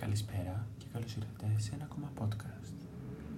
Καλησπέρα και καλώς ήρθατε σε ένα ακόμα podcast.